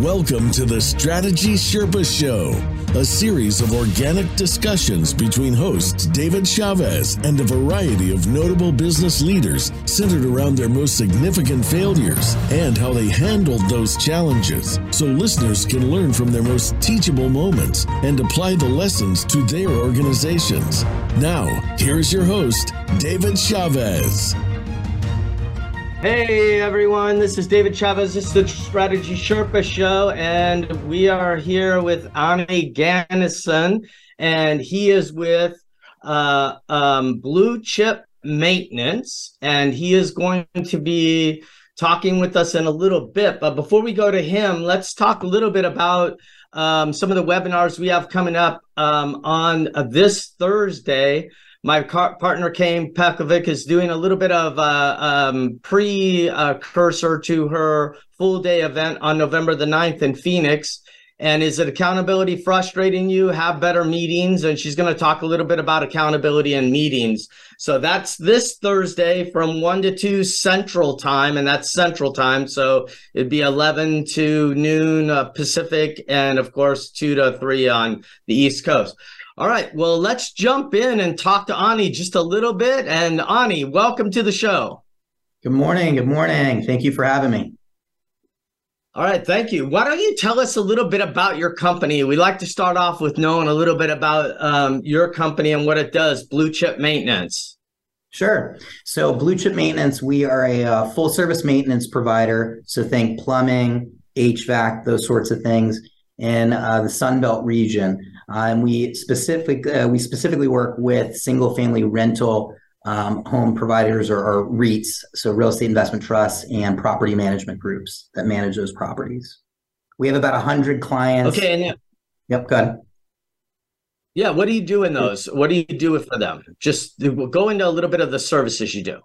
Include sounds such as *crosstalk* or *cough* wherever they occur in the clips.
Welcome to the Strategy Sherpa Show, a series of organic discussions between hosts David Chavez and a variety of notable business leaders centered around their most significant failures and how they handled those challenges so listeners can learn from their most teachable moments and apply the lessons to their organizations. Now, here's your host, David Chavez. Hey everyone, this is David Chavez. This is the Strategy Sherpa Show, and we are here with Ani Ganesan, and he is with uh, um, Blue Chip Maintenance, and he is going to be talking with us in a little bit. But before we go to him, let's talk a little bit about um, some of the webinars we have coming up um, on uh, this Thursday my car- partner came. Pekovic is doing a little bit of uh, um, precursor to her full day event on November the 9th in Phoenix. And is it accountability frustrating you? Have better meetings. And she's going to talk a little bit about accountability and meetings. So that's this Thursday from 1 to 2 Central Time. And that's Central Time. So it'd be 11 to noon uh, Pacific. And of course, 2 to 3 on the East Coast. All right. Well, let's jump in and talk to Ani just a little bit. And Ani, welcome to the show. Good morning. Good morning. Thank you for having me. All right. Thank you. Why don't you tell us a little bit about your company? We like to start off with knowing a little bit about um, your company and what it does, Blue Chip Maintenance. Sure. So, Blue Chip Maintenance, we are a uh, full service maintenance provider. So, think plumbing, HVAC, those sorts of things in uh, the Sun Belt region. Uh, and we specific uh, we specifically work with single family rental um, home providers or, or, REITs, so real estate investment trusts and property management groups that manage those properties. We have about hundred clients. Okay. And yep. Good. Yeah. What do you do in those? What do you do for them? Just go into a little bit of the services you do.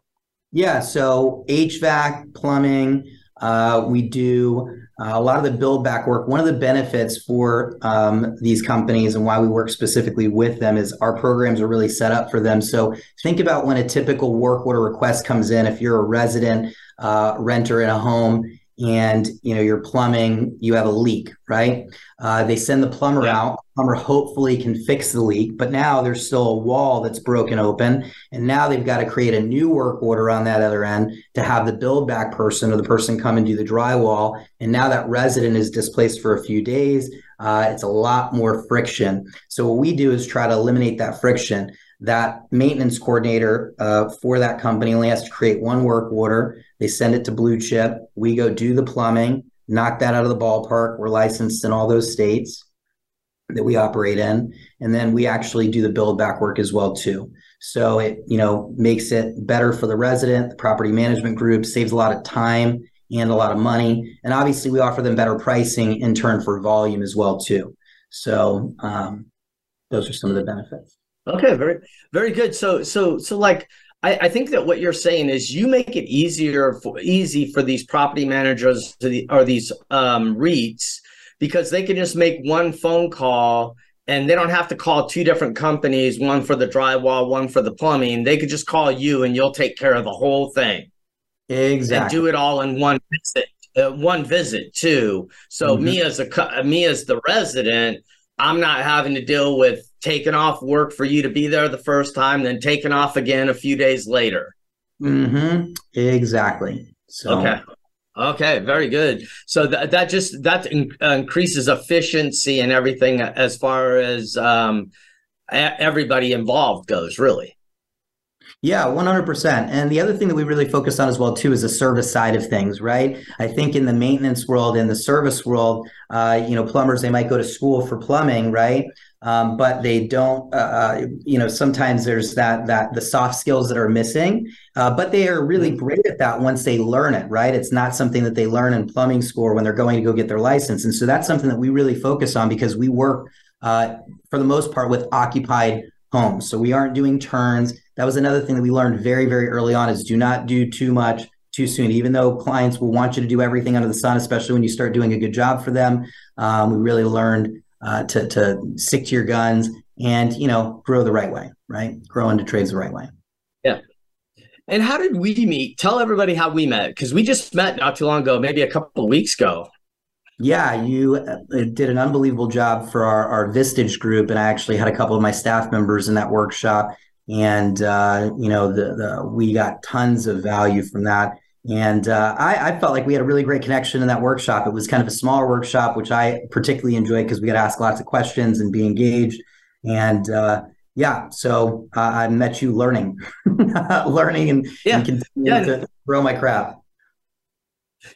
Yeah. So HVAC, plumbing. Uh, we do uh, a lot of the build back work. One of the benefits for um, these companies and why we work specifically with them is our programs are really set up for them. So think about when a typical work order request comes in. If you're a resident uh, renter in a home and you know your plumbing you have a leak right uh, they send the plumber yeah. out plumber hopefully can fix the leak but now there's still a wall that's broken open and now they've got to create a new work order on that other end to have the build back person or the person come and do the drywall and now that resident is displaced for a few days uh, it's a lot more friction so what we do is try to eliminate that friction that maintenance coordinator uh, for that company only has to create one work order. They send it to Blue Chip. We go do the plumbing, knock that out of the ballpark. We're licensed in all those states that we operate in, and then we actually do the build back work as well too. So it you know makes it better for the resident, the property management group, saves a lot of time and a lot of money, and obviously we offer them better pricing in turn for volume as well too. So um, those are some of the benefits. Okay, very very good. So so so like I, I think that what you're saying is you make it easier for easy for these property managers to the, or these um, REITs because they can just make one phone call and they don't have to call two different companies, one for the drywall, one for the plumbing. They could just call you and you'll take care of the whole thing. Exactly. And do it all in one visit. Uh, one visit too. So mm-hmm. me as a me as the resident, I'm not having to deal with taking off work for you to be there the first time, then taking off again a few days later. Mm-hmm. Exactly. So. Okay. Okay, very good. So that that just that in, uh, increases efficiency and everything as far as um, everybody involved goes, really. Yeah, 100%. And the other thing that we really focus on as well too is the service side of things, right? I think in the maintenance world, in the service world, uh, you know, plumbers they might go to school for plumbing, right? Um, but they don't, uh, uh, you know, sometimes there's that that the soft skills that are missing. Uh, but they are really mm-hmm. great at that once they learn it, right? It's not something that they learn in plumbing school when they're going to go get their license, and so that's something that we really focus on because we work uh, for the most part with occupied homes. So we aren't doing turns. That was another thing that we learned very, very early on is do not do too much too soon. Even though clients will want you to do everything under the sun, especially when you start doing a good job for them, um, we really learned uh, to, to stick to your guns and, you know, grow the right way, right? Grow into trades the right way. Yeah. And how did we meet? Tell everybody how we met because we just met not too long ago, maybe a couple of weeks ago. Yeah, you uh, did an unbelievable job for our, our Vistage group, and I actually had a couple of my staff members in that workshop, and uh, you know, the, the we got tons of value from that. And uh, I, I, felt like we had a really great connection in that workshop. It was kind of a smaller workshop, which I particularly enjoyed because we got to ask lots of questions and be engaged. And uh, yeah, so uh, I met you learning, *laughs* learning, and, yeah. and continuing yeah. to grow my craft.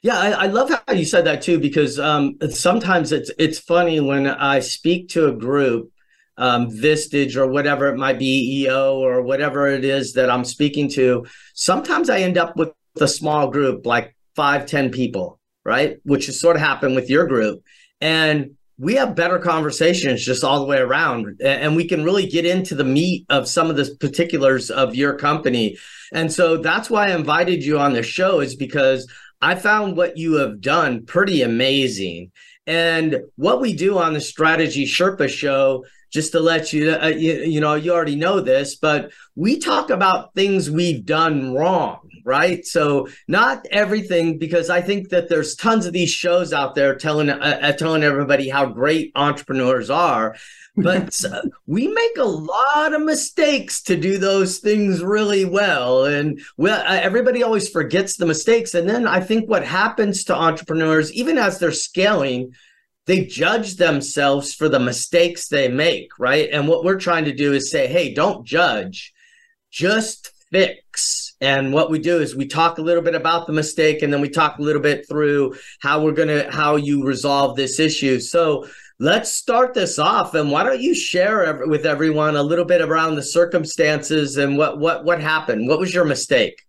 Yeah, I, I, love how you said that too, because um, sometimes it's it's funny when I speak to a group, um, Vistage or whatever it might be, EO or whatever it is that I'm speaking to. Sometimes I end up with a small group, like five, ten people, right? Which is sort of happened with your group, and we have better conversations just all the way around, and we can really get into the meat of some of the particulars of your company. And so that's why I invited you on the show, is because I found what you have done pretty amazing. And what we do on the Strategy Sherpa show, just to let you, uh, you, you know, you already know this, but we talk about things we've done wrong right? So not everything, because I think that there's tons of these shows out there telling uh, uh telling everybody how great entrepreneurs are, but *laughs* we make a lot of mistakes to do those things really well. And well everybody always forgets the mistakes. And then i think what happens to entrepreneurs even as they're scaling they judge themselves for the mistakes they make right? And what we're trying to do is say hey don't judge. Just fix and what we do is we talk a little bit about the mistake and then we talk a little bit through how we're going to how you resolve this issue. So let's start this off and why don't you share with everyone a little bit around the circumstances and what what what happened? What was your mistake?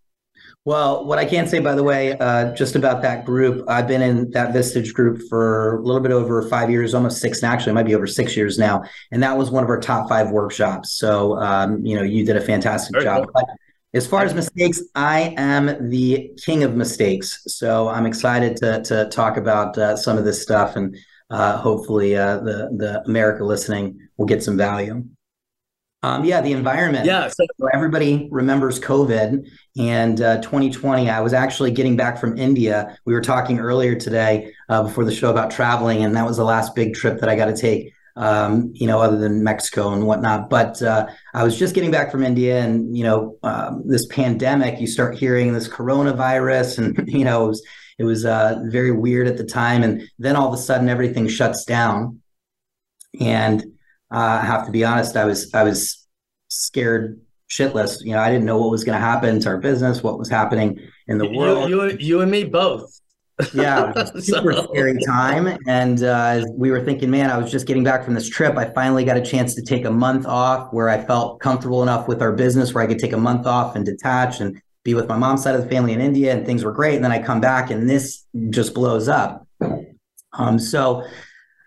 Well what i can say by the way uh, just about that group i've been in that vistage group for a little bit over five years almost six And actually it might be over six years now and that was one of our top five workshops. So um, you know you did a fantastic Very job. cool. As far as mistakes, I am the king of mistakes. So I'm excited to, to talk about uh, some of this stuff and uh, hopefully uh, the the America listening will get some value. Um, yeah, the environment. Yeah. So everybody remembers COVID and uh, 2020. I was actually getting back from India. We were talking earlier today uh, before the show about traveling, and that was the last big trip that I got to take. Um, you know, other than Mexico and whatnot. But uh, I was just getting back from India, and you know, um, this pandemic. You start hearing this coronavirus, and *laughs* you know, it was it was uh, very weird at the time, and then all of a sudden everything shuts down. And uh, I have to be honest, I was I was scared shitless. You know, I didn't know what was going to happen to our business, what was happening in the world. You, you, you and me both. Yeah, *laughs* super so. scary time. And uh, we were thinking, man, I was just getting back from this trip. I finally got a chance to take a month off where I felt comfortable enough with our business where I could take a month off and detach and be with my mom's side of the family in India, and things were great. And then I come back, and this just blows up. Um, so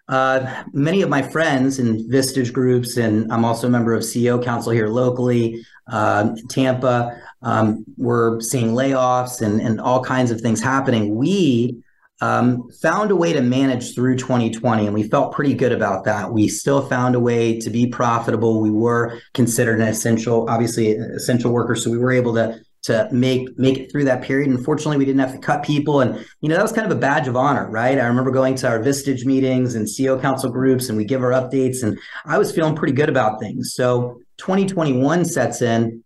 uh, many of my friends in Vistage groups, and I'm also a member of CEO Council here locally, uh, Tampa. Um, we're seeing layoffs and, and all kinds of things happening. We um, found a way to manage through 2020, and we felt pretty good about that. We still found a way to be profitable. We were considered an essential, obviously, essential worker, so we were able to to make make it through that period. Unfortunately, we didn't have to cut people, and you know that was kind of a badge of honor, right? I remember going to our Vistage meetings and CEO Council groups, and we give our updates, and I was feeling pretty good about things. So 2021 sets in,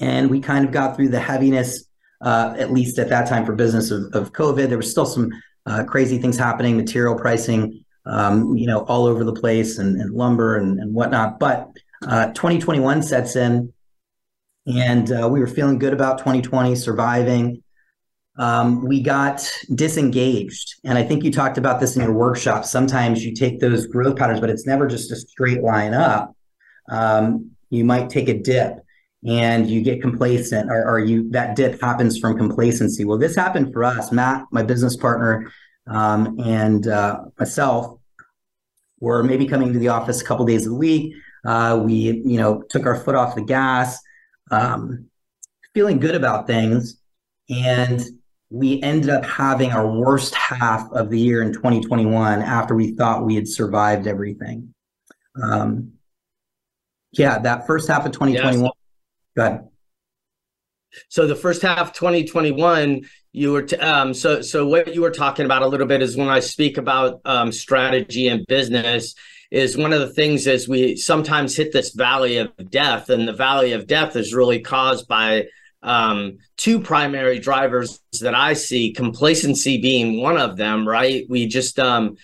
and we kind of got through the heaviness, uh, at least at that time for business of, of COVID. There was still some uh, crazy things happening, material pricing, um, you know, all over the place, and, and lumber and, and whatnot. But uh, 2021 sets in and uh, we were feeling good about 2020 surviving. Um, we got disengaged, and I think you talked about this in your workshop. Sometimes you take those growth patterns, but it's never just a straight line up. Um, you might take a dip, and you get complacent, or, or, you that dip happens from complacency. Well, this happened for us. Matt, my business partner, um, and uh, myself were maybe coming to the office a couple days a week. Uh, we, you know, took our foot off the gas um, feeling good about things. And we ended up having our worst half of the year in 2021 after we thought we had survived everything. Um, yeah, that first half of 2021. Yes. Go ahead. So the first half 2021, you were t- um, so so what you were talking about a little bit is when I speak about um, strategy and business is one of the things is we sometimes hit this valley of death, and the valley of death is really caused by um, two primary drivers that I see, complacency being one of them, right? We just, um,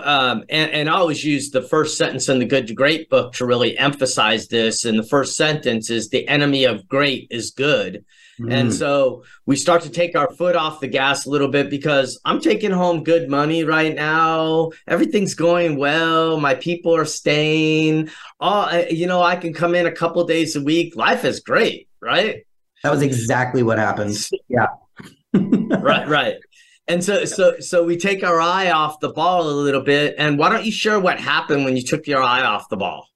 um, and, and I always use the first sentence in the Good to Great book to really emphasize this. And the first sentence is the enemy of great is good. Mm. And so we start to take our foot off the gas a little bit because I'm taking home good money right now. Everything's going well. My people are staying. Oh, you know, I can come in a couple days a week. Life is great, right? That was exactly what happened. Yeah. *laughs* right, right. And so so so we take our eye off the ball a little bit. And why don't you share what happened when you took your eye off the ball?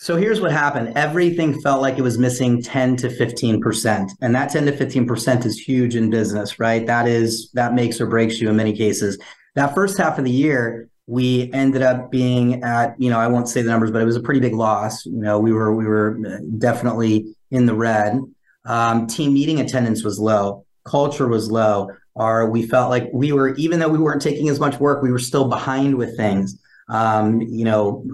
So here's what happened. Everything felt like it was missing 10 to 15%. And that 10 to 15% is huge in business, right? That is that makes or breaks you in many cases. That first half of the year, we ended up being at, you know, I won't say the numbers, but it was a pretty big loss. You know, we were we were definitely in the red. Um, team meeting attendance was low. Culture was low. Or we felt like we were, even though we weren't taking as much work, we were still behind with things. Um, you know,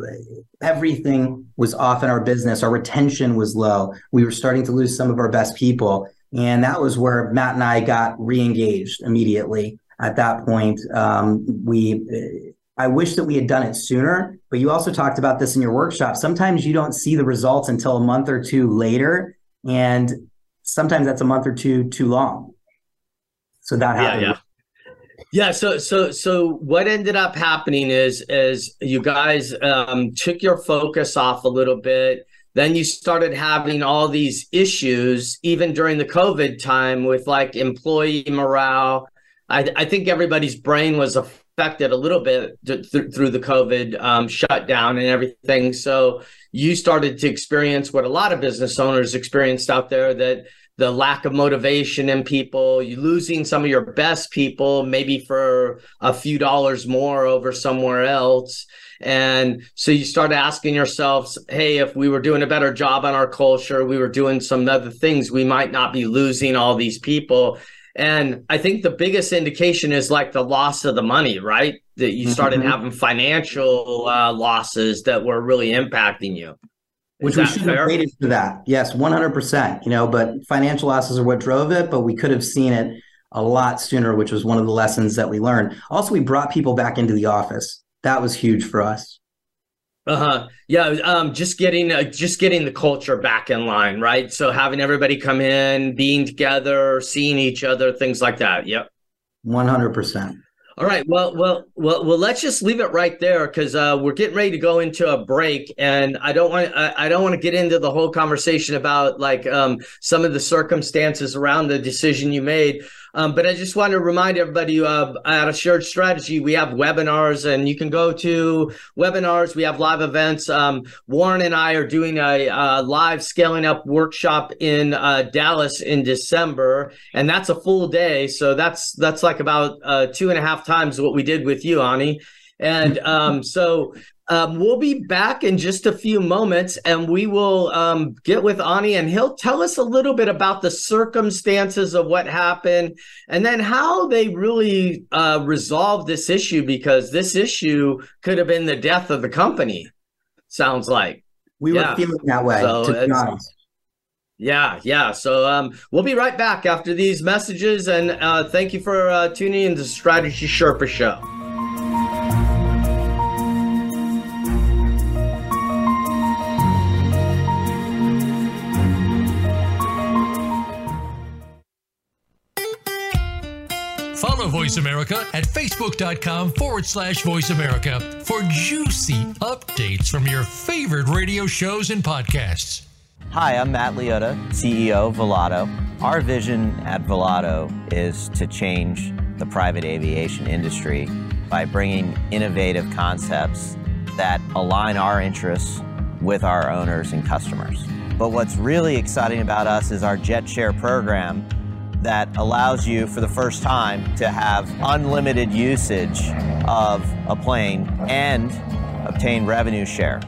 everything was off in our business. Our retention was low. We were starting to lose some of our best people. And that was where Matt and I got re-engaged immediately. At that point, um, we I wish that we had done it sooner, but you also talked about this in your workshop. Sometimes you don't see the results until a month or two later. And sometimes that's a month or two too long. So that happened. Yeah, yeah. Yeah, so so so what ended up happening is is you guys um, took your focus off a little bit. Then you started having all these issues, even during the COVID time, with like employee morale. I, I think everybody's brain was affected a little bit th- through the COVID um, shutdown and everything. So you started to experience what a lot of business owners experienced out there that the lack of motivation in people, you losing some of your best people, maybe for a few dollars more over somewhere else. And so you start asking yourselves, hey, if we were doing a better job on our culture, we were doing some other things, we might not be losing all these people. And I think the biggest indication is like the loss of the money, right? That you started mm-hmm. having financial uh, losses that were really impacting you. Which we should fair? have waited for that. Yes, 100%. You know, but financial losses are what drove it, but we could have seen it a lot sooner, which was one of the lessons that we learned. Also, we brought people back into the office. That was huge for us. Uh-huh. Yeah, um just getting uh, just getting the culture back in line, right? So having everybody come in, being together, seeing each other, things like that. Yep. 100%. All right. Well, well, well, well. Let's just leave it right there because uh, we're getting ready to go into a break, and I don't want I, I don't want to get into the whole conversation about like um, some of the circumstances around the decision you made. Um, but I just want to remind everybody uh, at Assured Strategy, we have webinars and you can go to webinars. We have live events. Um, Warren and I are doing a, a live scaling up workshop in uh, Dallas in December, and that's a full day. So that's that's like about uh, two and a half times what we did with you, Ani. And um, so um, we'll be back in just a few moments and we will um, get with Ani and he'll tell us a little bit about the circumstances of what happened and then how they really uh, resolved this issue because this issue could have been the death of the company, sounds like. We yeah. were feeling that way, so to be honest. Yeah, yeah. So um, we'll be right back after these messages. And uh, thank you for uh, tuning in to Strategy Sherpa Show. Voice America at facebook.com forward slash voice America for juicy updates from your favorite radio shows and podcasts. Hi, I'm Matt Liotta, CEO of Volato. Our vision at Volato is to change the private aviation industry by bringing innovative concepts that align our interests with our owners and customers. But what's really exciting about us is our JetShare program that allows you for the first time to have unlimited usage of a plane and obtain revenue share.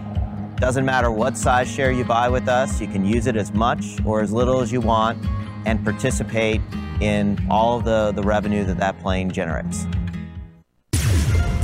Doesn't matter what size share you buy with us, you can use it as much or as little as you want. and participate in all the, the revenue that that plane generates.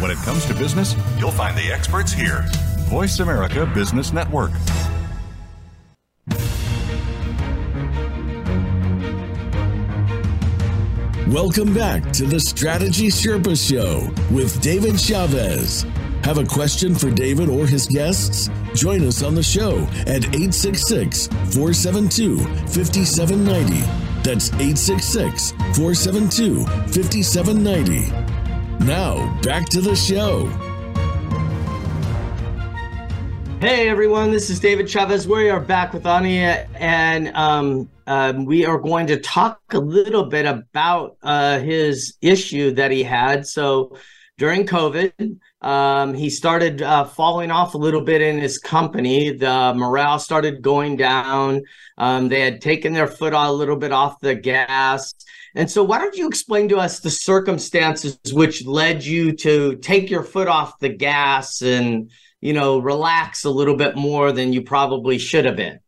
When it comes to business, you'll find the experts here. Voice America Business Network. Welcome back to the Strategy Sherpa Show with David Chavez. Have a question for David or his guests? Join us on the show at 866 472 5790. That's 866 472 5790. Now, back to the show. Hey everyone, this is David Chavez. We are back with Ania, and um, um, we are going to talk a little bit about uh, his issue that he had. So during COVID, um, he started uh, falling off a little bit in his company. The morale started going down. Um, they had taken their foot a little bit off the gas. And so, why don't you explain to us the circumstances which led you to take your foot off the gas and you know, relax a little bit more than you probably should have been?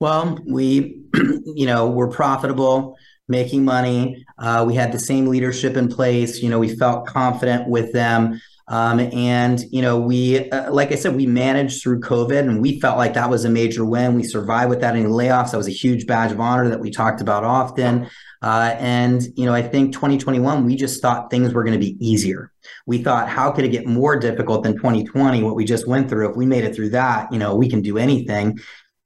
Well, we, *clears throat* you know, we're profitable, making money. Uh, we had the same leadership in place. You know, we felt confident with them. Um, and you know, we, uh, like I said, we managed through COVID, and we felt like that was a major win. We survived without any layoffs. That was a huge badge of honor that we talked about often. Uh, and you know, I think 2021, we just thought things were going to be easier. We thought, how could it get more difficult than 2020? What we just went through. If we made it through that, you know, we can do anything.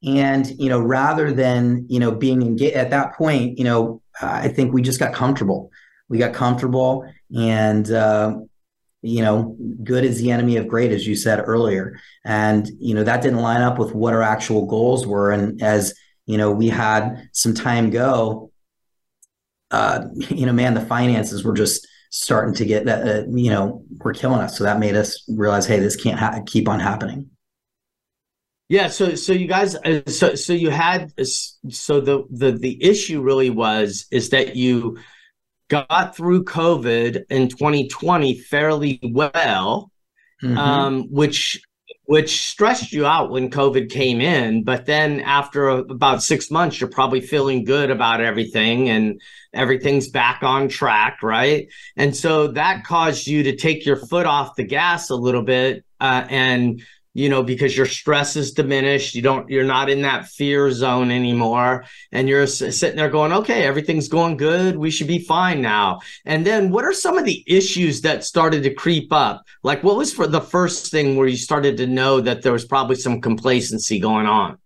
And you know, rather than you know being engaged at that point, you know, I think we just got comfortable. We got comfortable, and uh, you know, good is the enemy of great, as you said earlier. And, you know, that didn't line up with what our actual goals were. And as, you know, we had some time go, uh, you know, man, the finances were just starting to get that, uh, you know, were killing us. So that made us realize, hey, this can't ha- keep on happening. Yeah, so so you guys, uh, so so you had, so the the the issue really was is that you got through COVID in 2020 fairly well, mm-hmm. um, which which stressed you out when COVID came in. But then after about six months, you're probably feeling good about everything and everything's back on track, right? And so that caused you to take your foot off the gas a little bit uh, and you know because your stress is diminished you don't you're not in that fear zone anymore and you're sitting there going okay everything's going good we should be fine now. And then what are some of the issues that started to creep up? Like what was for the first thing where you started to know that there was probably some complacency going on?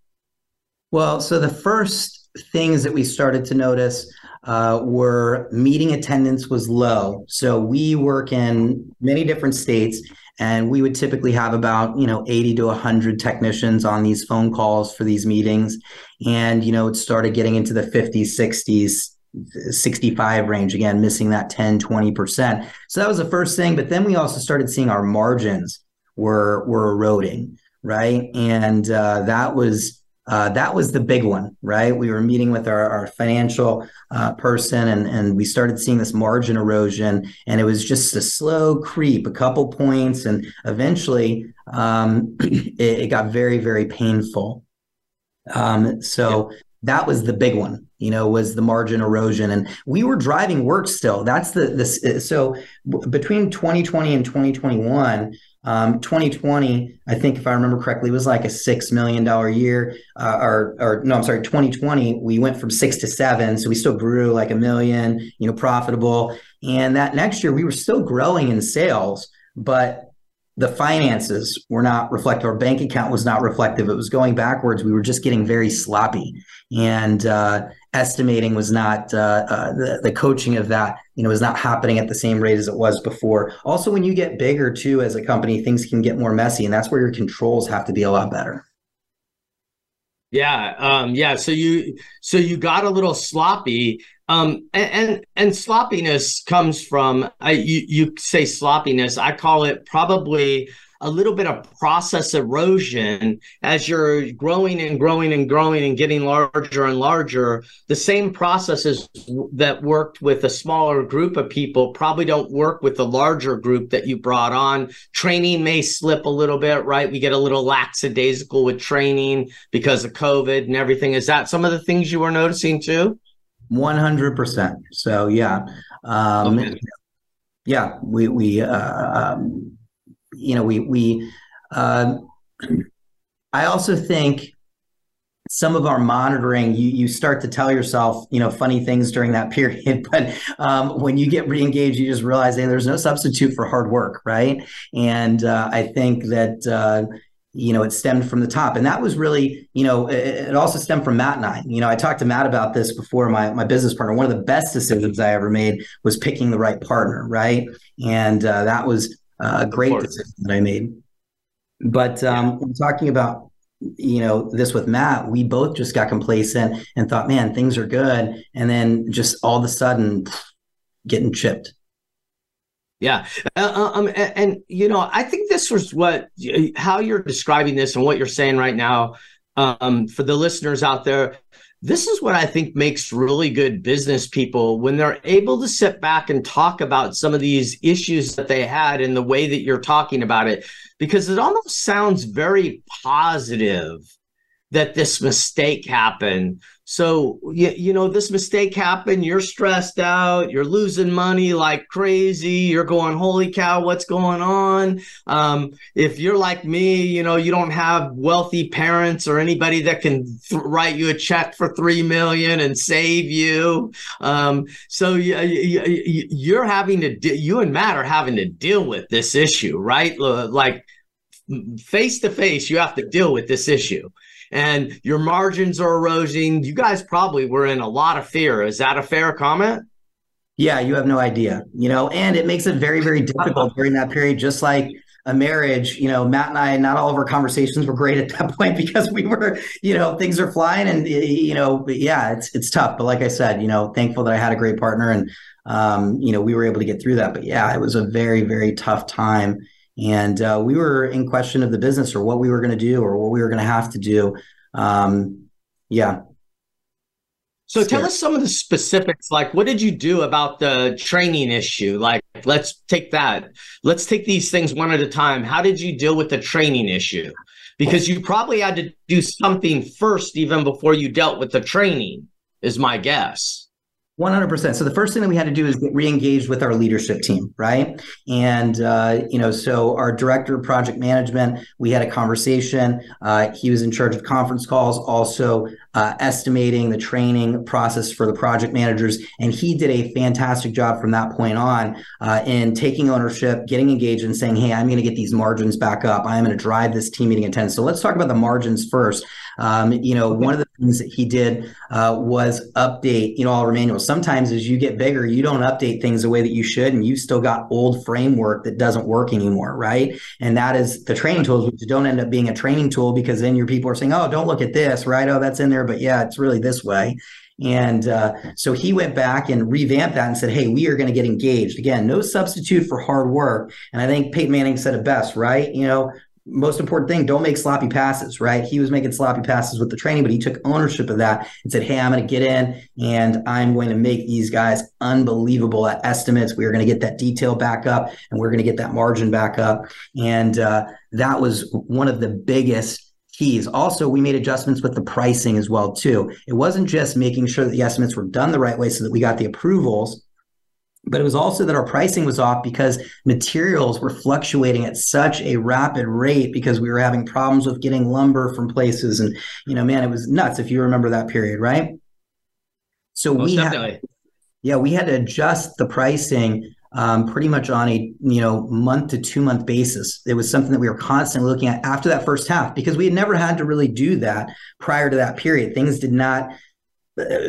Well so the first things that we started to notice uh, were meeting attendance was low. So we work in many different states and we would typically have about you know 80 to 100 technicians on these phone calls for these meetings. And you know it started getting into the 50s 60s 65 range again missing that 10 20% so that was the first thing. But then we also started seeing our margins were were eroding right? And uh, that was uh, that was the big one, right? We were meeting with our, our financial uh, person and, and we started seeing this margin erosion and it was just a slow creep, a couple points. And eventually um, *clears throat* it, it, got very, very painful. Um, so yeah. that was the big one, you know, was the margin erosion. And we were driving work still. That's the, this. So between 2020 and 2021, um, 2020, I think if I remember correctly, was like a six million dollar year. Uh, or, or no, I'm sorry, 2020 we went from six to seven, so we still grew like a million, you know, profitable. And that next year we were still growing in sales, but the finances were not reflective. Our bank account was not reflective. It was going backwards. We were just getting very sloppy, and uh, estimating was not uh, uh, the, the coaching of that. You know, was not happening at the same rate as it was before. Also, when you get bigger too as a company, things can get more messy, and that's where your controls have to be a lot better. Yeah, um, yeah. So you so you got a little sloppy. Um, and, and, and sloppiness comes from I, you, you say sloppiness. I call it probably a little bit of process erosion as you're growing and growing and growing and getting larger and larger. The same processes that worked with a smaller group of people probably don't work with the larger group that you brought on. Training may slip a little bit, right? We get a little lackadaisical with training because of COVID and everything. Is that some of the things you were noticing too? 100%. So, yeah. Um, okay. Yeah, we, we, uh, um, you know, we we. Uh, I also think some of our monitoring, you you start to tell yourself, you know, funny things during that *laughs* period. But um, when you get reengaged, you just realize, hey, there's no substitute for hard work, right? And uh, I think that. Uh, you know, it stemmed from the top. And that was really, you know, it, it, also stemmed from Matt and I. You know, I talked to Matt about this before, my, my business partner. One of the best decisions I ever made was picking the right partner, right? And uh, that was a great decision that I made. But um, yeah. talking about you know this with Matt, we both just got complacent and thought, man, things are good, and then just all of a sudden getting chipped. Yeah, uh, uh um, and, and, you know, I think this was what how you're describing this and what you're saying right now. Um, for the listeners out there, this is what I think makes really good business people when they're able to sit back and talk about some of these issues that they had in the way that you're talking about it, because it almost sounds very positive that this mistake happened so you, you know this mistake happened. You're stressed out. You're losing money like crazy. You're going, holy cow, what's going on? Um, if you're like me, you know you don't have wealthy parents or anybody that can th- write you a check for three million and save you. Um, so you, you, you're having to. De- you and Matt are having to deal with this issue, right? Like face to face, you have to deal with this issue and your margins are eroding. You guys probably were in a lot of fear. Is that a fair comment? Yeah, you have no idea, you know, and it makes it very, very difficult during that period, just like a marriage. You know, Matt and I, not all of our conversations were great at that *laughs* point because we were, you know, things are flying and, you know, yeah, it's, it's tough. But like I said, you know, thankful that I had a great partner and, um, you know, we were able to get through that. But yeah, it was a very, very tough time and uh, we were in question of the business or what we were going to do or what we were going to have to do. Um, yeah. So tell us some of the specifics. Like, what did you do about the training issue? Like, let's take that. Let's take these things one at a time. How did you deal with the training issue? Because you probably had to do something first, even before you dealt with the training, is my guess. 100%. So the first thing that we had to do is get re-engaged with our leadership team, right? And uh, you know, so our director of project management, we had a conversation. Uh, he was in charge of conference calls, also uh, estimating the training process for the project managers, and he did a fantastic job from that point on uh, in taking ownership, getting engaged, and saying, "Hey, I'm going to get these margins back up. I am going to drive this team meeting attendance." So let's talk about the margins first. Um, you know, one of the things that he did uh, was update, you know, all our manuals. Sometimes as you get bigger, you don't update things the way that you should, and you've still got old framework that doesn't work anymore, right? And that is the training tools, which don't end up being a training tool because then your people are saying, oh, don't look at this, right? Oh, that's in there, but yeah, it's really this way. And uh, so he went back and revamped that and said, hey, we are going to get engaged. Again, no substitute for hard work. And I think Peyton Manning said it best, right? You know, most important thing, don't make sloppy passes, right? He was making sloppy passes with the training, but he took ownership of that and said, Hey, I'm going to get in and I'm going to make these guys unbelievable at estimates. We are going to get that detail back up and we're going to get that margin back up. And uh, that was one of the biggest keys. Also, we made adjustments with the pricing as well, too. It wasn't just making sure that the estimates were done the right way so that we got the approvals but it was also that our pricing was off because materials were fluctuating at such a rapid rate because we were having problems with getting lumber from places. And you know man it was nuts if you remember that period right? So Most we definitely. had yeah we had to adjust the pricing um, pretty much on a you know month to two month basis. It was something that we were constantly looking at after that first half because we had never had to really do that prior to that period. Things did not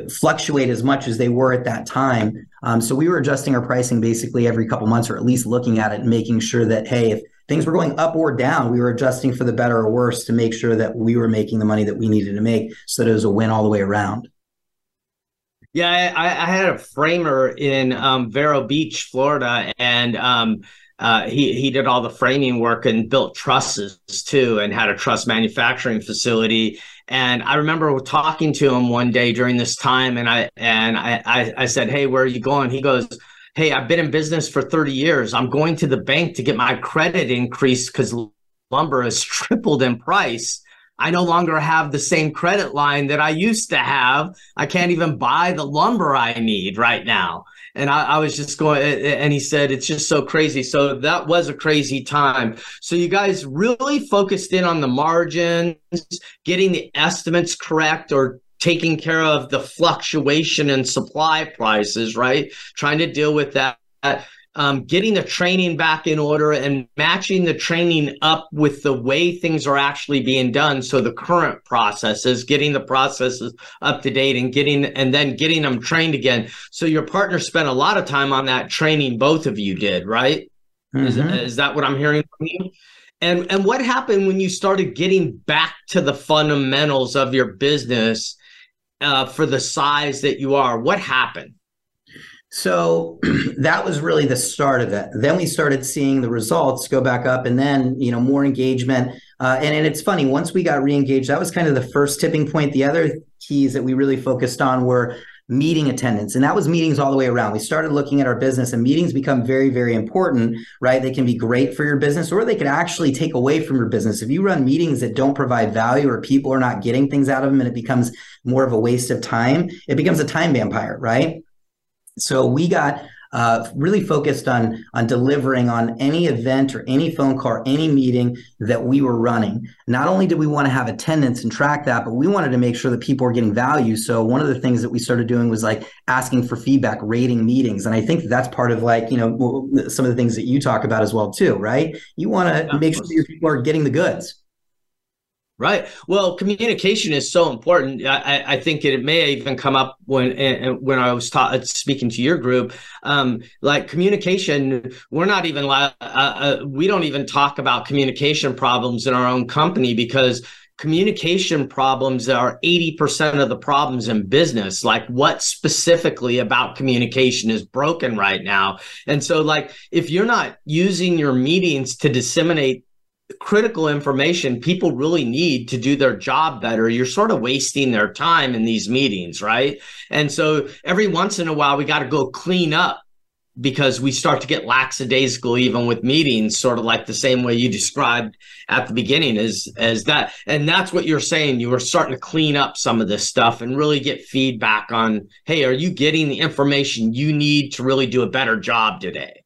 fluctuate as much as they were at that time. Um, so we were adjusting our pricing basically every couple months, or at least looking at it and making sure that hey, if things were going up or down, we were adjusting for the better or worse to make sure that we were making the money that we needed to make, so that it was a win all the way around. Yeah, I, I had a framer in um, Vero Beach, Florida, and um, uh, he he did all the framing work and built trusses too, and had a truss manufacturing facility. And I remember talking to him one day during this time, and I and I I, I said, "Hey, where are you going?" He goes, "Hey, I've been in business for 30 years. I'm going to the bank to get my credit increased because lumber has *laughs* tripled in price." I no longer have the same credit line that I used to have. I can't even buy the lumber I need right now. And I, I, was just going, and he said, it's just so crazy. So that was a crazy time. So you guys really focused in on the margins, getting the estimates correct or taking care of the fluctuation in supply prices, right? Trying to deal with that um, getting the training back in order and matching the training up with the way things are actually being done. So the current processes, getting the processes up to date and getting and then getting them trained again. So your partner spent a lot of time on that training. Both of you did, right? Mm-hmm. Is, is that what I'm hearing from you? And and what happened when you started getting back to the fundamentals of your business uh, for the size that you are? What happened? So *clears throat* that was really the start of it. Then we started seeing the results go back up, and then you know more engagement. Uh, and and it's funny once we got reengaged, that was kind of the first tipping point. The other keys that we really focused on were meeting attendance and that was meetings all the way around we started looking at our business and meetings become very very important right they can be great for your business or they can actually take away from your business if you run meetings that don't provide value or people are not getting things out of them and it becomes more of a waste of time it becomes a time vampire right so we got uh, really focused on on delivering on any event or any phone call any meeting that we were running. Not only did we want to have attendance and track that, but we wanted to make sure that people were getting value. So one of the things that we started doing was like asking for feedback, rating meetings, and I think that's part of like you know some of the things that you talk about as well too, right? You want to make sure your people are getting the goods. Right. Well, communication is so important. I, I think it may even come up when when I was ta- speaking to your group. Um, like communication, we're not even uh, uh, we don't even talk about communication problems in our own company because communication problems are 80% of the problems in business like what specifically about communication is broken right now and so like if you're not using your meetings to disseminate critical information people really need to do their job better, you're sort of wasting their time in these meetings, right? And so every once in a while, we got to go clean up because we start to get lackadaisical even with meetings, sort of like the same way you described at the beginning as as that. And that's what you're saying. You were starting to clean up some of this stuff and really get feedback on, hey, are you getting the information you need to really do a better job today?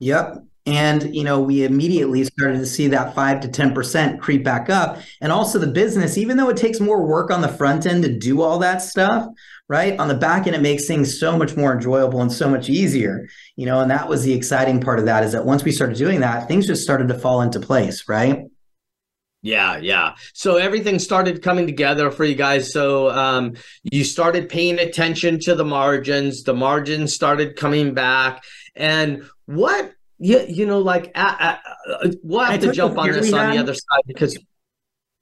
Yep. And you know, we immediately started to see that five to ten percent creep back up, and also the business, even though it takes more work on the front end to do all that stuff, right? On the back end, it makes things so much more enjoyable and so much easier, you know. And that was the exciting part of that is that once we started doing that, things just started to fall into place, right? Yeah, yeah. So everything started coming together for you guys. So um, you started paying attention to the margins. The margins started coming back. And what yeah, you know, like uh, uh, we'll have to jump on this on the other side because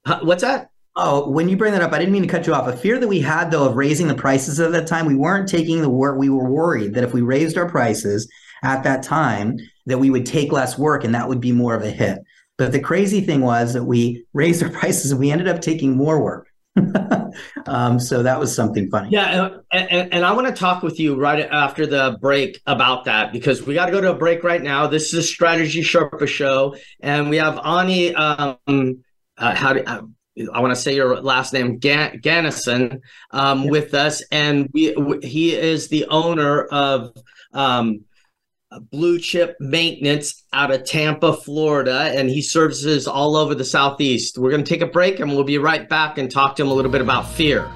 uh, what's that? Oh, when you bring that up, I didn't mean to cut you off. A fear that we had though of raising the prices at that time, we weren't taking the work. We were worried that if we raised our prices at that time, that we would take less work and that would be more of a hit. But the crazy thing was that we raised our *laughs* prices and we ended up taking more work. *laughs* um, so that was something funny. Yeah, and, and, and I want to talk with you right after the break about that because we got to go to a break right now. This is a Strategy Sherpa show, and we have Ani. Um, uh, how do uh, I want to say your last name, Gan- Ganesan, um, with us, and we he is the owner of. Um, blue chip maintenance out of Tampa, Florida, and he services all over the Southeast. We're going to take a break and we'll be right back and talk to him a little bit about fear.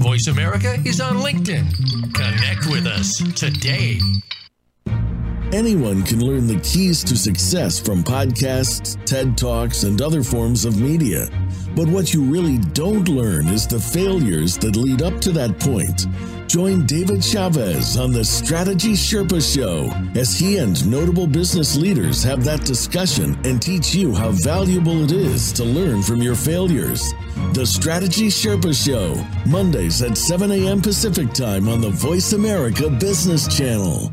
Voice America is on LinkedIn. Connect with us today. Anyone can learn the keys to success from podcasts, TED Talks, and other forms of media. But what you really don't learn is the failures that lead up to that point. Join David Chavez on the Strategy Sherpa Show as he and notable business leaders have that discussion and teach you how valuable it is to learn from your failures. The Strategy Sherpa Show, Mondays at 7 a.m. Pacific Time on the Voice America Business Channel.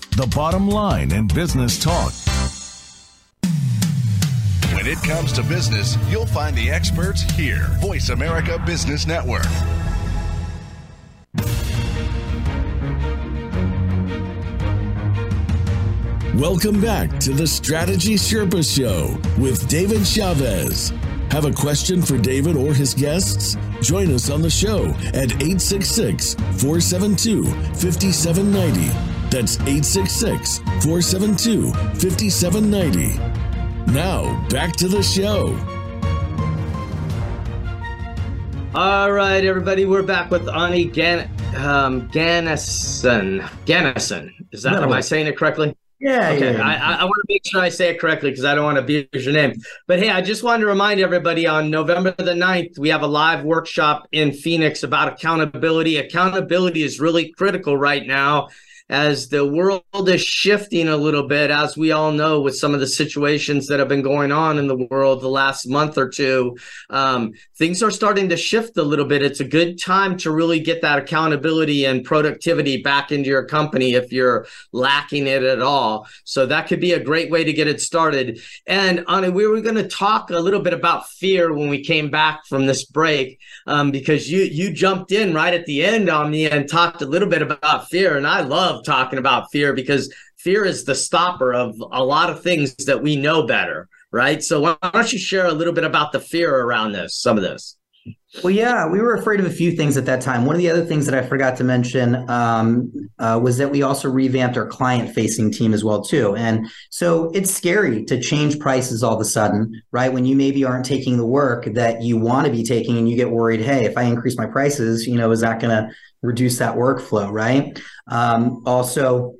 the bottom line in business talk. When it comes to business, you'll find the experts here. Voice America Business Network. Welcome back to the Strategy Sherpa Show with David Chavez. Have a question for David or his guests? Join us on the show at 866 472 5790 that's 866 472 5790. Now, back to the show. All right, everybody, we're back with Ani Gan- um, Gannison. Gannison. Is that, no. am I saying it correctly? Yeah, okay. Yeah. I, I want to make sure I say it correctly because I don't want to abuse your name. But hey, I just wanted to remind everybody on November the 9th, we have a live workshop in Phoenix about accountability. Accountability is really critical right now as the world is shifting a little bit, as we all know, with some of the situations that have been going on in the world the last month or two, um, things are starting to shift a little bit. It's a good time to really get that accountability and productivity back into your company if you're lacking it at all. So that could be a great way to get it started. And Ani, we were going to talk a little bit about fear when we came back from this break, um, because you you jumped in right at the end on me and talked a little bit about fear, and I love talking about fear because fear is the stopper of a lot of things that we know better, right? So why don't you share a little bit about the fear around this, some of this? Well, yeah, we were afraid of a few things at that time. One of the other things that I forgot to mention um, uh, was that we also revamped our client-facing team as well too. And so it's scary to change prices all of a sudden, right? When you maybe aren't taking the work that you want to be taking, and you get worried, hey, if I increase my prices, you know, is that going to reduce that workflow, right? Um, also,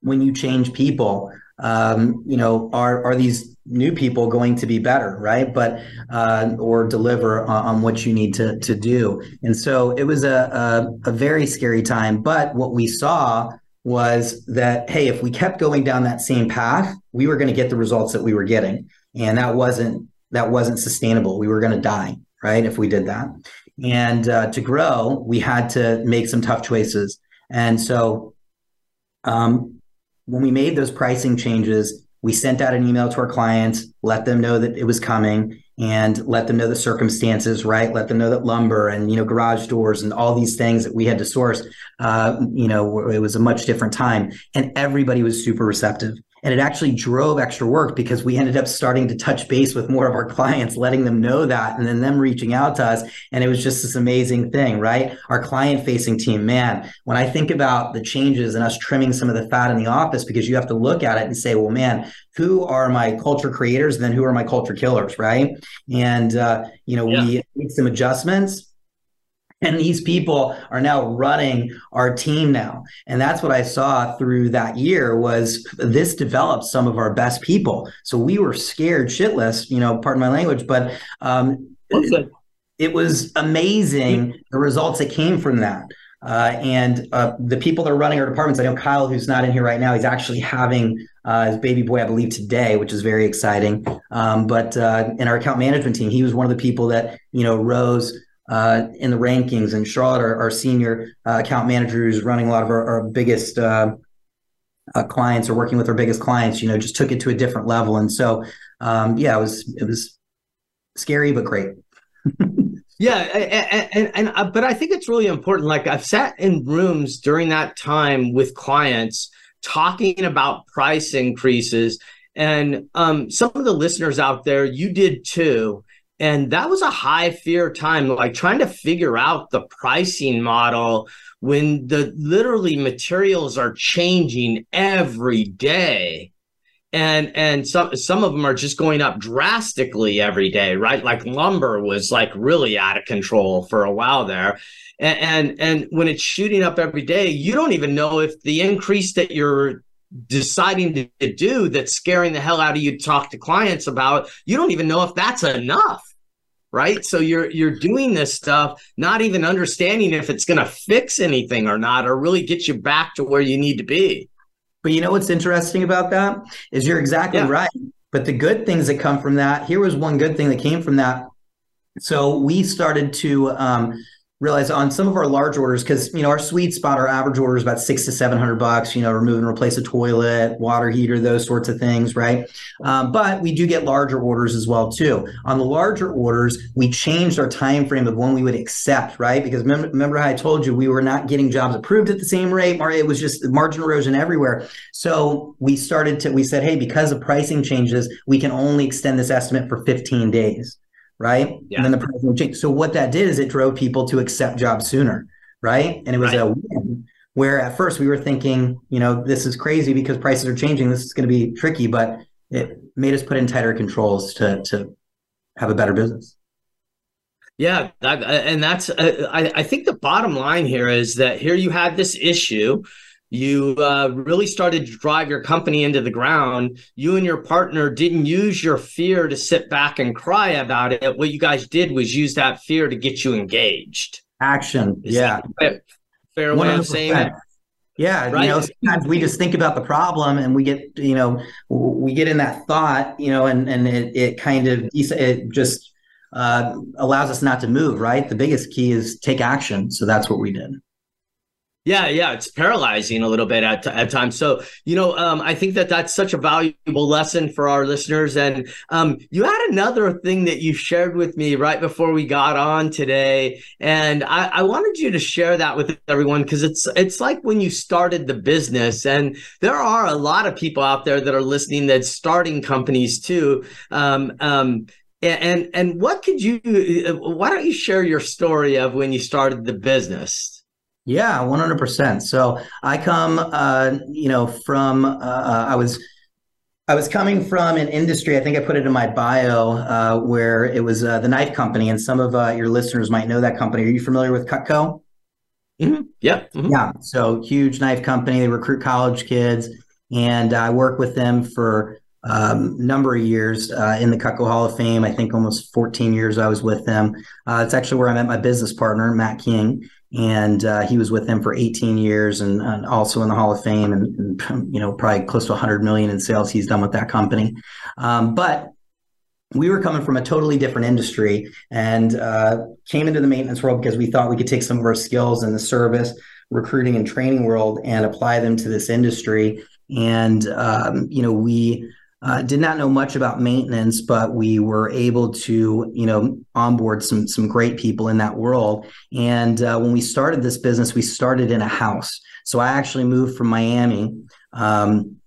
when you change people, um, you know, are are these new people going to be better, right? But uh, or deliver on, on, what you need to to do. And so it was a, a a very scary time. But what we saw was that hey, if we kept going down that same path, we were going to get the results that we were getting, and that wasn't that wasn't sustainable. We were going to die, right? If we did that. And uh, to grow, we had to make some tough choices. And so um, when we made those pricing changes, we sent out an email to our clients, let them know that it was coming and let them know the circumstances, right? Let them know that lumber and, you know, garage doors and all these things that we had to source, uh, you know, it was a much different time. And everybody was super receptive. And it actually drove extra work because we ended up starting to touch base with more of our clients, letting them know that, and then them reaching out to us. And it was just this amazing thing, right? Our client facing team, man, when I think about the changes and us trimming some of the fat in the office, because you have to look at it and say, well, man, who are my culture creators? And then who are my culture killers, right? And, uh, you know, yeah. we made some adjustments and these people are now running our team now. And that's what i saw through that year was this developed some of our best people. So we were scared shitless you know pardon my language but um, it, it, was amazing the results that came from that. Uh, and uh, the people that are running our departments i know kyle who's not in here right now he's actually having uh, his baby boy, I believe, today, which is very exciting. Um, but uh, in our account management team, he was one of the people that you know rose uh, in the rankings. And Charlotte, our, our senior uh, account manager, who's running a lot of our, our biggest uh, uh, clients or working with our biggest clients, you know, just took it to a different level. And so, um, yeah, it was it was scary but great. *laughs* yeah, and, and, and uh, but I think it's really important. Like I've sat in rooms during that time with clients talking about price increases, and um, some of the listeners out there, you did too and that was a high fear time like trying to figure out the pricing model when the literally materials are changing every day. And and some some of them are just going up drastically every day right? Like lumber was like really out of control for a while there. And, and and when it's shooting up every day you don't even know if the increase that you're deciding to do that's scaring the hell out of you to talk to clients about you don't even know if that's enough right? So you're you're doing this stuff not even understanding if it's going to fix anything or not or really get you back to where you need to be. But you know what's interesting about that? Is you're exactly yeah. right. But the good things that come from that here was one good thing that came from that. So we started to um, realize on some of our large orders because you know our sweet spot our average order is about six to seven hundred bucks you know remove and replace a toilet water heater those sorts of things right? Um, but we do get larger orders as well too. On the larger orders we changed our time frame of when we would accept right? Because remember, remember how i told you we were not getting jobs approved at the same rate? It was just margin erosion everywhere. So we started to we said hey because of pricing changes we can only extend this estimate for 15 days right? Yeah. And then the price will change. So what that did is it drove people to accept jobs sooner, right? And it was right. a win. Where at first we were thinking, you know, this is crazy because prices are changing. This is going to be tricky, but it made us put in tighter controls to to have a better business. Yeah, that, and that's uh, I, I think the bottom line here is that here you had this issue you uh, really started to drive your company into the ground. You and your partner didn't use your fear to sit back and cry about it. What you guys did was use that fear to get you engaged. Action. Is yeah. Fair way 100%. of saying it. Yeah, right? you know, sometimes we just think about the problem and we get, you know, we get in that thought, you know, and and it it kind of it just uh, allows us not to move. Right. The biggest key is take action. So that's what we did. Yeah, yeah, it's paralyzing a little bit at, at times. So, you know, um, I think that that's such a valuable lesson for our listeners. And um, you had another thing that you shared with me right before we got on today, and I, I wanted you to share that with everyone because it's it's like when you started the business, and there are a lot of people out there that are listening that's starting companies too. Um, um, and and what could you? Uh, why don't you share your story of when you started the business? Yeah, 100%. So I come, uh, you know, from, uh, I was, I was coming from an industry, I think I put it in my bio, uh, where it was uh, the knife company. And some of uh, your listeners might know that company. Are you familiar with Cutco? Mm-hmm. Yeah. Mm-hmm. Yeah. So huge knife company. They recruit college kids. And I work with them for um, number of years uh, in the Cutco Hall of Fame. I think almost 14 years I was with them. Uh, it's actually where I met my business partner, Matt King and uh, he was with them for 18 years and, and, also in the Hall of Fame and, and, you know probably close to 100 million in sales he's done with that company. Um, but we were coming from a totally different industry and uh, came into the maintenance world because we thought we could take some of our skills in the service, recruiting, and training world and apply them to this industry. And um, you know we uh, did not know much about maintenance, but we were able to, you know, onboard some some great people in that world. And uh, when we started this business, we started in a house. So I actually moved from Miami um,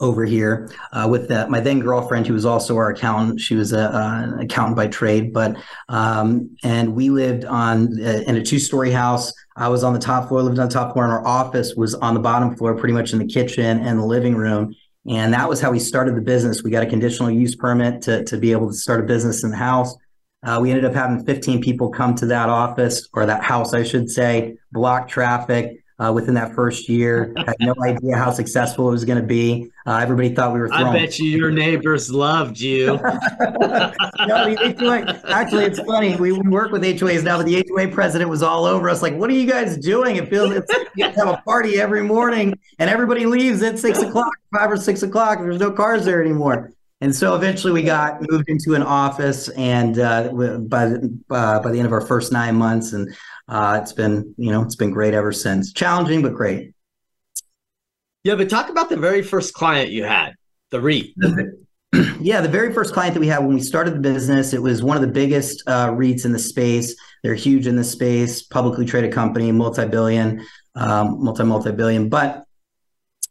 over here uh, with the, my then girlfriend, who was also our accountant. She was a, an accountant by trade, but um, and we lived on uh, in a two story house. I was on the top floor, lived on the top floor, and our office was on the bottom floor, pretty much in the kitchen and the living room and that was how we started the business. We got a conditional use permit to, to be able to start a business in the house. Uh, we ended up having 15 people come to that office or that house, I should say, block traffic uh, within that first year. *laughs* Had no idea how successful it was going to be. Uh, everybody thought we were. Throwing. I bet you your neighbors loved you. *laughs* *laughs* no, HOA, actually, it's funny. We, we work with HOAs now, but the HOA president was all over us. Like, what are you guys doing? It feels it's like you have a party every morning, and everybody leaves at six o'clock, five or six o'clock. There's no cars there anymore. And so eventually we got moved into an office, and uh, by uh, by the end of our first nine months, and uh, it's been you know it's been great ever since. Challenging but great. Yeah, but talk about the very first client you had, the REIT. *clears throat* yeah, the very first client that we had when we started the business, it was one of the biggest uh, REITs in the space. They're huge in the space, publicly traded company, multi-billion, um, multi multi-billion. But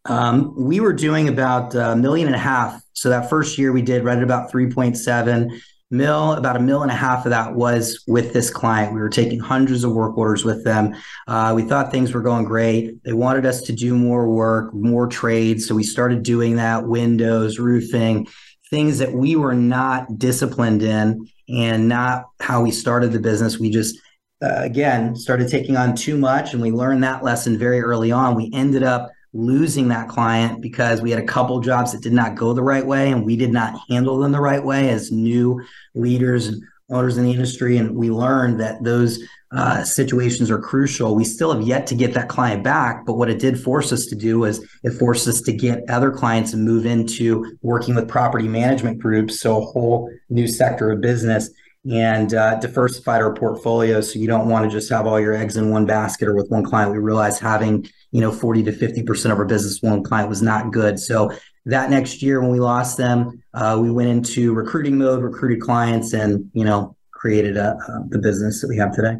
um, we were doing about a million and a half. So that first year we did right at about 3.7 Mill, about a mill and a half of that was with this client. We were taking hundreds of work orders with them. Uh, we thought things were going great. They wanted us to do more work, more trades. So we started doing that windows, roofing, things that we were not disciplined in and not how we started the business. We just, uh, again, started taking on too much and we learned that lesson very early on. We ended up losing that client because we had a couple jobs that did not go the right way and we did not handle them the right way as new leaders and owners in the industry. And we learned that those uh, situations are crucial. We still have yet to get that client back but what it did force us to do was it forced us to get other clients and move into working with property management groups. So a whole new sector of business and uh, diversified our portfolio. So you don't want to just have all your eggs in one basket or with one client. We realized having you know 40 to 50 percent of our business one client was not good so that next year when we lost them uh, we went into recruiting mode recruited clients and you know created a, uh, the business that we have today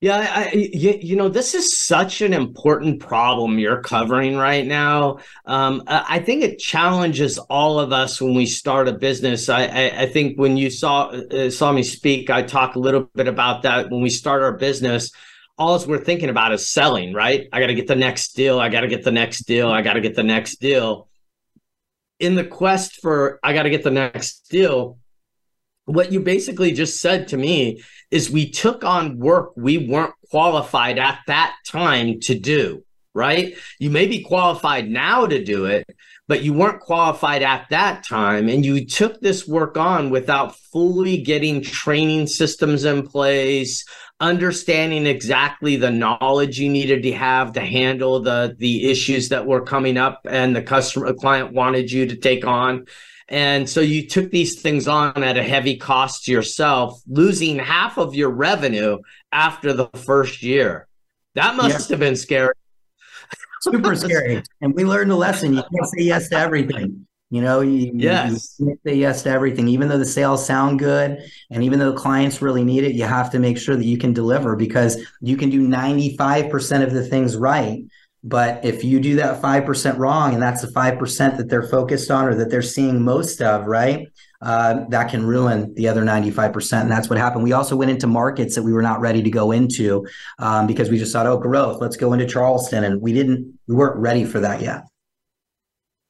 yeah, I, you, you, know, this is such an important problem you're covering right now. Um, I think it challenges all of us when we start a business. I, I, I think when you saw uh, saw me speak, I talk a little bit about that. When we start our business, all we're thinking about is selling, right? I got to get the next deal. I got to get the next deal. I got to get the next deal. In the quest for I got to get the next deal, what you basically just said to me is we took on work we weren't qualified at that time to do, right? You may be qualified now to do it, but you weren't qualified at that time. And you took this work on without fully getting training systems in place, understanding exactly the knowledge you needed to have to handle the the issues that were coming up and the customer client wanted you to take on and so you took these things on at a heavy cost to yourself, losing half of your revenue after the first year. That must yeah. have been scary. Super scary. And we learned a lesson. You can't say yes to everything. You know, you, yes. you can't say yes to everything. Even though the sales sound good and even though the clients really need it, you have to make sure that you can deliver because you can do 95% of the things right but if you do that 5% wrong, and that's the 5% that they're focused on or that they're seeing most of, right? Uh, that can ruin the other 95%. And that's what happened. We also went into markets that we were not ready to go into um, because we just thought, oh, growth, let's go into Charleston. And we didn't, we weren't ready for that yet.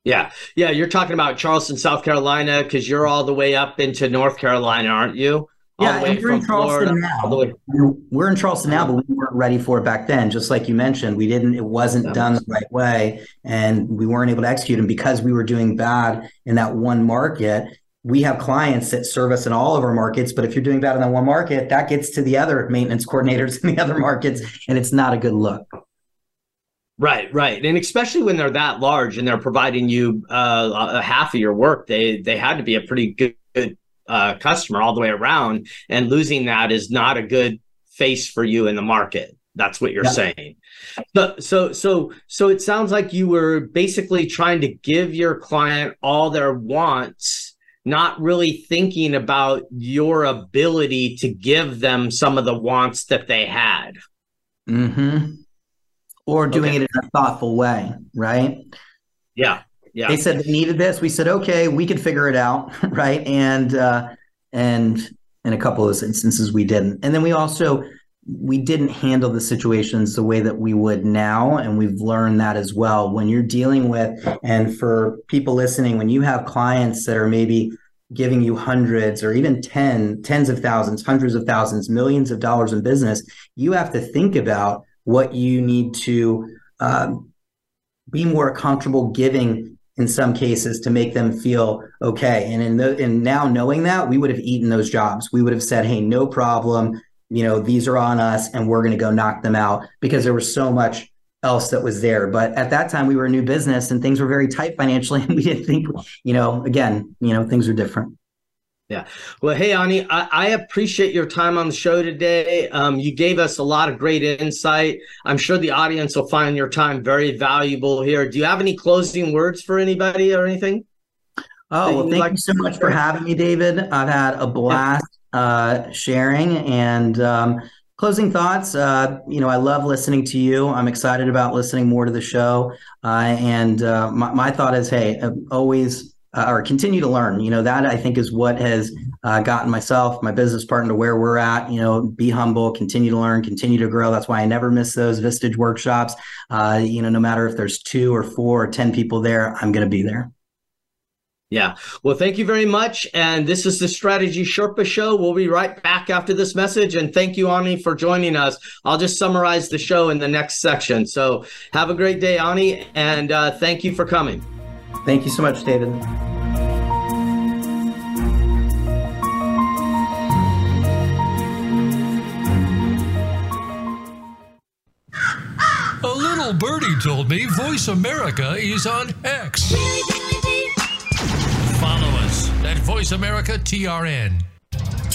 Yeah. Yeah. You're talking about Charleston, South Carolina, because you're all the way up into North Carolina, aren't you? yeah, we're in Charleston Florida, now. We're in Charleston now, but we weren't ready for it back then. Just like you mentioned, we didn't. It wasn't that done the right way, and we weren't able to execute. And because we were doing bad in that one market, we have clients that serve us in all of our markets. But if you're doing bad in that one market, that gets to the other maintenance coordinators *laughs* in the other markets, and it's not a good look. Right, right, and especially when they're that large and they're providing you uh, a half of your work, they they had to be a pretty good, good uh, customer all the way around, and losing that is not a good face for you in the market. That's what you're yeah. saying. So, so, so, so it sounds like you were basically trying to give your client all their wants, not really thinking about your ability to give them some of the wants that they had. Hmm. Or doing okay. it in a thoughtful way, right? Yeah. Yeah. They said they needed this. We said, okay, we could figure it out, *laughs* right? And uh, and in a couple of instances, we didn't. And then we also we didn't handle the situations the way that we would now, and we've learned that as well. When you're dealing with, and for people listening, when you have clients that are maybe giving you hundreds or even 10 tens of thousands hundreds of thousands millions of dollars in business you have to think about what you need to um, be more comfortable giving in some cases to make them feel okay. And in the, and now knowing that, we would have eaten those jobs. We would have said, "Hey, no problem. You know, these are on us, and we're going to go knock them out," because there was so much else that was there. But at that time, we were a new business, and things were very tight financially, *laughs* and we didn't think, you know, again, you know, things were different. Yeah. Well, hey, Ani, I, I, appreciate your time on the show today. Um, you gave us a lot of great insight. I'm sure the audience will find your time very valuable here. Do you have any closing words for anybody or anything? Oh, well, thank like you so much for having me, David. I've had a blast uh, sharing and um, closing thoughts. Uh, you know, I love listening to you. I'm excited about listening more to the show. Uh, and uh, my, my thought is, hey, always uh, or continue to learn. You know, that I think is what has uh, gotten myself, my business partner to where we're at. You know, be humble, continue to learn, continue to grow. That's why I never miss those Vistage workshops. Uh, you know, no matter if there's two or four or 10 people there, I'm going to be there. Yeah. Well, thank you very much. And this is the Strategy Sherpa Show. We'll be right back after this message. And thank you, Ani, for joining us. I'll just summarize the show in the next section. So have a great day, Ani, and uh, thank you for coming. Thank you so much, David. A little birdie told me Voice America is on X. Follow us at Voice America TRN.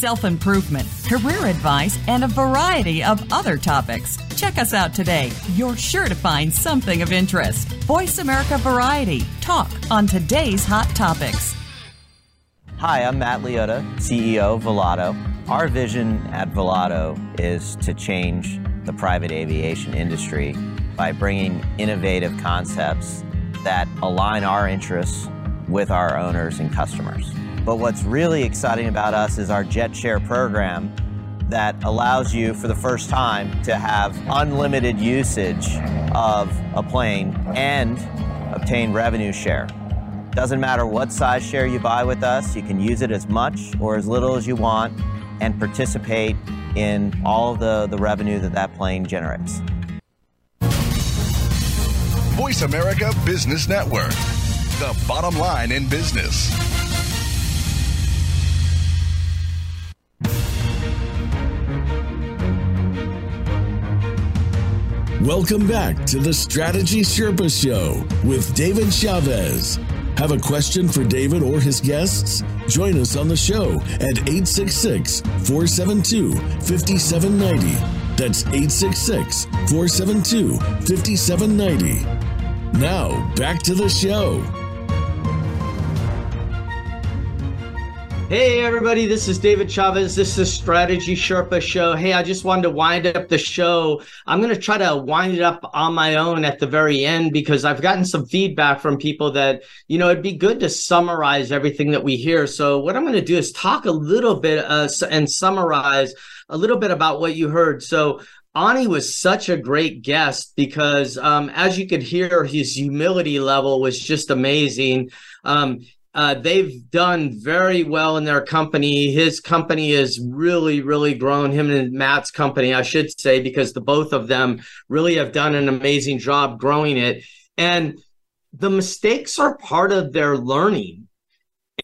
self improvement, career advice, and a variety of other topics. Check us out today. You're sure to find something of interest. Voice America Variety. Talk on today's hot topics. Hi, I'm Matt Liotta, CEO of Volato. Our vision at Volato is to change the private aviation industry by bringing innovative concepts that align our interests with our owners and customers. But what's really exciting about us is our JetShare program that allows you for the first time to have unlimited usage of a plane and obtain revenue share. Doesn't matter what size share you buy with us, you can use it as much or as little as you want and participate in all the, the revenue that that plane generates. Voice America Business Network, the bottom line in business. Welcome back to the Strategy Sherpa Show with David Chavez. Have a question for David or his guests? Join us on the show at 866 472 5790. That's 866 472 5790. Now, back to the show. Hey, everybody, this is David Chavez. This is Strategy Sherpa Show. Hey, I just wanted to wind up the show. I'm going to try to wind it up on my own at the very end because I've gotten some feedback from people that, you know, it'd be good to summarize everything that we hear. So, what I'm going to do is talk a little bit uh, and summarize a little bit about what you heard. So, Ani was such a great guest because, um, as you could hear, his humility level was just amazing. Um, uh, they've done very well in their company. His company is really, really grown. Him and Matt's company, I should say, because the both of them really have done an amazing job growing it. And the mistakes are part of their learning.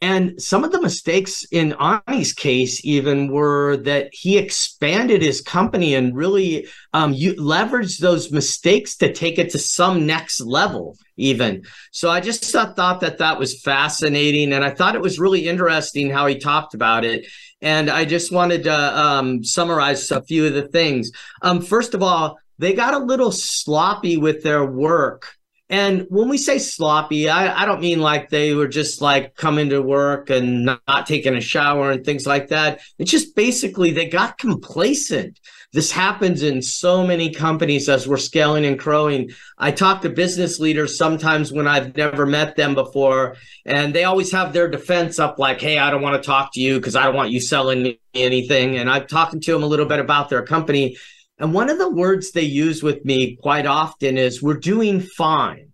And some of the mistakes in Ani's case even were that he expanded his company and really um, you leveraged those mistakes to take it to some next level even. So I just thought, thought that that was fascinating. And I thought it was really interesting how he talked about it. And I just wanted to um, summarize a few of the things. Um, first of all, they got a little sloppy with their work and when we say sloppy, I, I don't mean like they were just like coming to work and not, not taking a shower and things like that. It's just basically they got complacent. This happens in so many companies as we're scaling and growing. I talk to business leaders sometimes when I've never met them before, and they always have their defense up like, hey, I don't want to talk to you because I don't want you selling me anything. And I'm talking to them a little bit about their company. And one of the words they use with me quite often is, we're doing fine.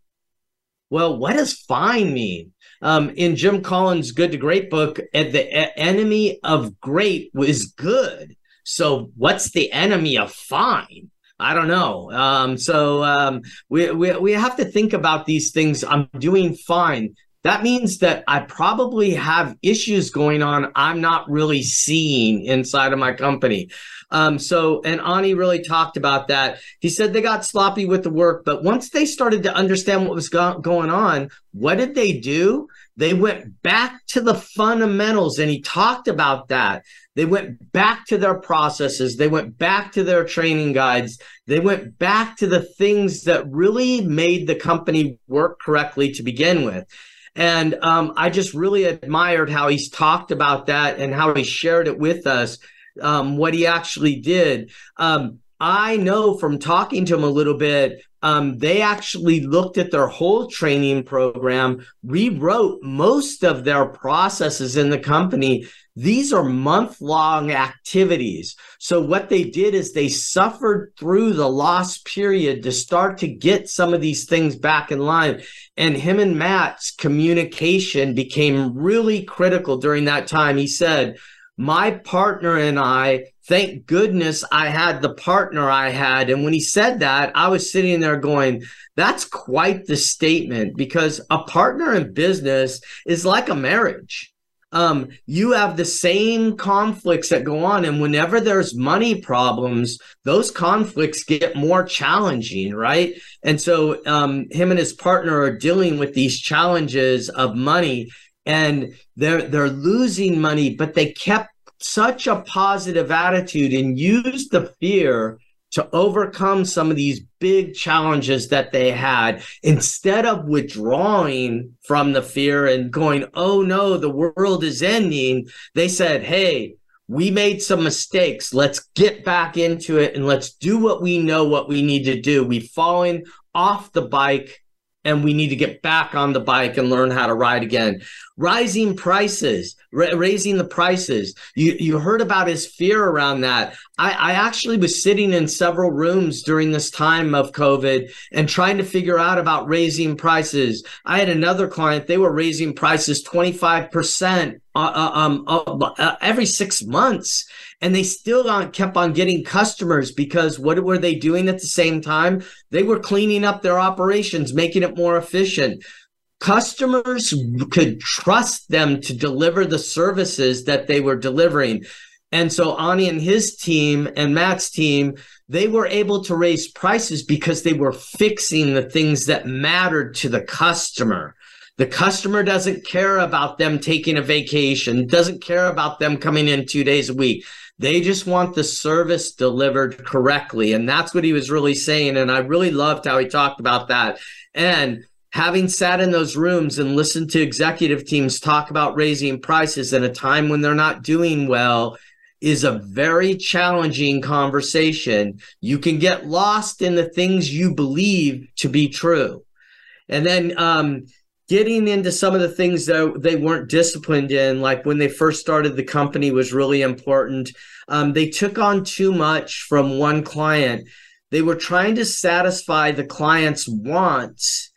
Well, what does fine mean? Um, in Jim Collins' Good to Great book, the enemy of great was good. So, what's the enemy of fine? I don't know. Um, so um, we, we we have to think about these things. I'm doing fine. that means that I probably have issues going on I'm not really seeing inside of my company. Um, so, and Ani really talked about that. He said they got sloppy with the work, but once they started to understand what was go- going on, what did they do? They went back to the fundamentals, and he talked about that. They went back to their processes. They went back to their training guides. They went back to the things that really made the company work correctly to begin with. And um, I just really admired how he's talked about that and how he shared it with us, um, what he actually did. Um, I know from talking to him a little bit, um, they actually looked at their whole training program, rewrote most of their processes in the company. These are month long activities. So, what they did is they suffered through the lost period to start to get some of these things back in line. And him and Matt's communication became really critical during that time. He said, My partner and I, thank goodness I had the partner I had. And when he said that, I was sitting there going, That's quite the statement because a partner in business is like a marriage um, you have the same conflicts that go on. And whenever there's money problems, those conflicts get more challenging, right? And so um, him and his partner are dealing with these challenges of money and they're they're losing money, but they kept such a positive attitude and used the fear to overcome some of these big challenges that they had instead of withdrawing from the fear and going, oh no, the world is ending. They said, hey, we made some mistakes. Let's get back into it and let's do what we know what we need to do. We've fallen off the bike and we need to get back on the bike and learn how to ride again. Rising prices, ra- raising the prices. You you heard about his fear around that. I, I actually was sitting in several rooms during this time of COVID and trying to figure out about raising prices. I had another client; they were raising prices twenty five percent uh, uh, um, uh, every six months and they still on, kept on getting customers because what were they doing at the same time? They were cleaning up their operations, making it more efficient. Customers could trust them to deliver the services that they were delivering. And so Ani and his team and Matt's team, they were able to raise prices because they were fixing the things that mattered to the customer. The customer doesn't care about them taking a vacation, doesn't care about them coming in two days a week. They just want the service delivered correctly. And that's what he was really saying. And I really loved how he talked about that. And having sat in those rooms and listened to executive teams talk about raising prices in a time when they're not doing well is a very challenging conversation. You can get lost in the things you believe to be true. And then um, getting into some of the things that they weren't disciplined in, like when they first started the company, was really important. Um, they took on too much from one client. They were trying to satisfy the client's wants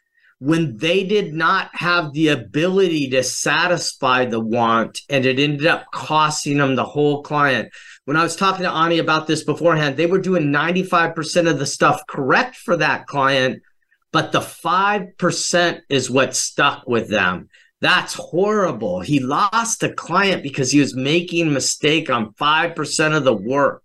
when they did not have the ability to satisfy the want, and it ended up costing them the whole client. When I was talking to Ani about this beforehand, they were doing 95% of the stuff correct for that client but the 5% is what stuck with them. That's horrible. He lost a client because he was making a mistake on 5% of the work.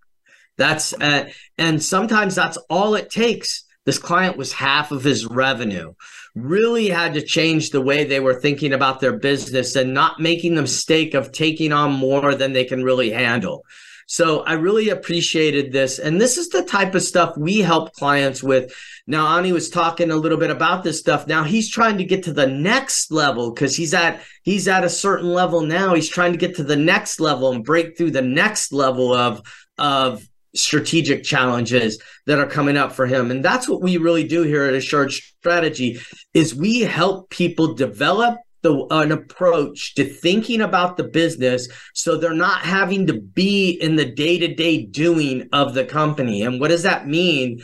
That's uh, and sometimes that's all it takes. This client was half of his revenue. Really had to change the way they were thinking about their business and not making the mistake of taking on more than they can really handle. So I really appreciated this. And this is the type of stuff we help clients with. Now, Ani was talking a little bit about this stuff. Now he's trying to get to the next level because he's at he's at a certain level now. He's trying to get to the next level and break through the next level of of strategic challenges that are coming up for him. And that's what we really do here at assured strategy is we help people develop the an approach to thinking about the business so they're not having to be in the day-to-day doing of the company. And what does that mean?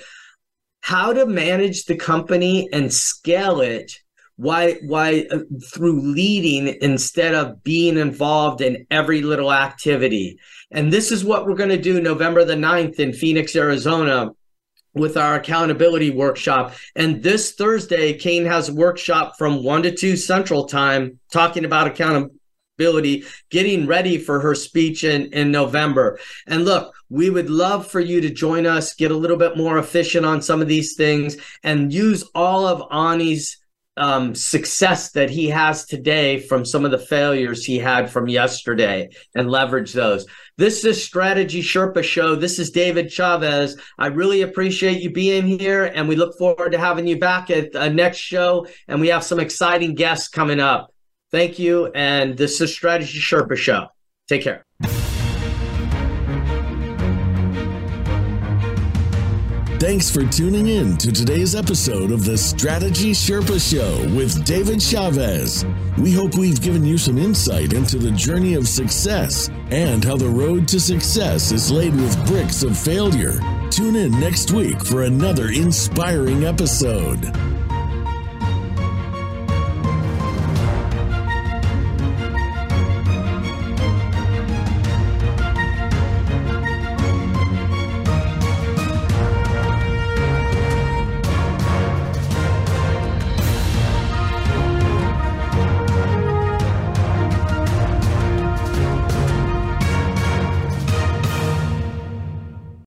How to manage the company and scale it why why uh, through leading instead of being involved in every little activity and this is what we're going to do november the 9th in phoenix arizona with our accountability workshop. And this Thursday, Kane has a workshop from 1 to 2 Central Time talking about accountability, getting ready for her speech in, in November. And look, we would love for you to join us, get a little bit more efficient on some of these things, and use all of Ani's um, success that he has today from some of the failures he had from yesterday and leverage those. This is Strategy Sherpa Show. This is David Chavez. I really appreciate you being here, and we look forward to having you back at the next show. And we have some exciting guests coming up. Thank you. And this is Strategy Sherpa Show. Take care. Thanks for tuning in to today's episode of the Strategy Sherpa Show with David Chavez. We hope we've given you some insight into the journey of success and how the road to success is laid with bricks of failure. Tune in next week for another inspiring episode.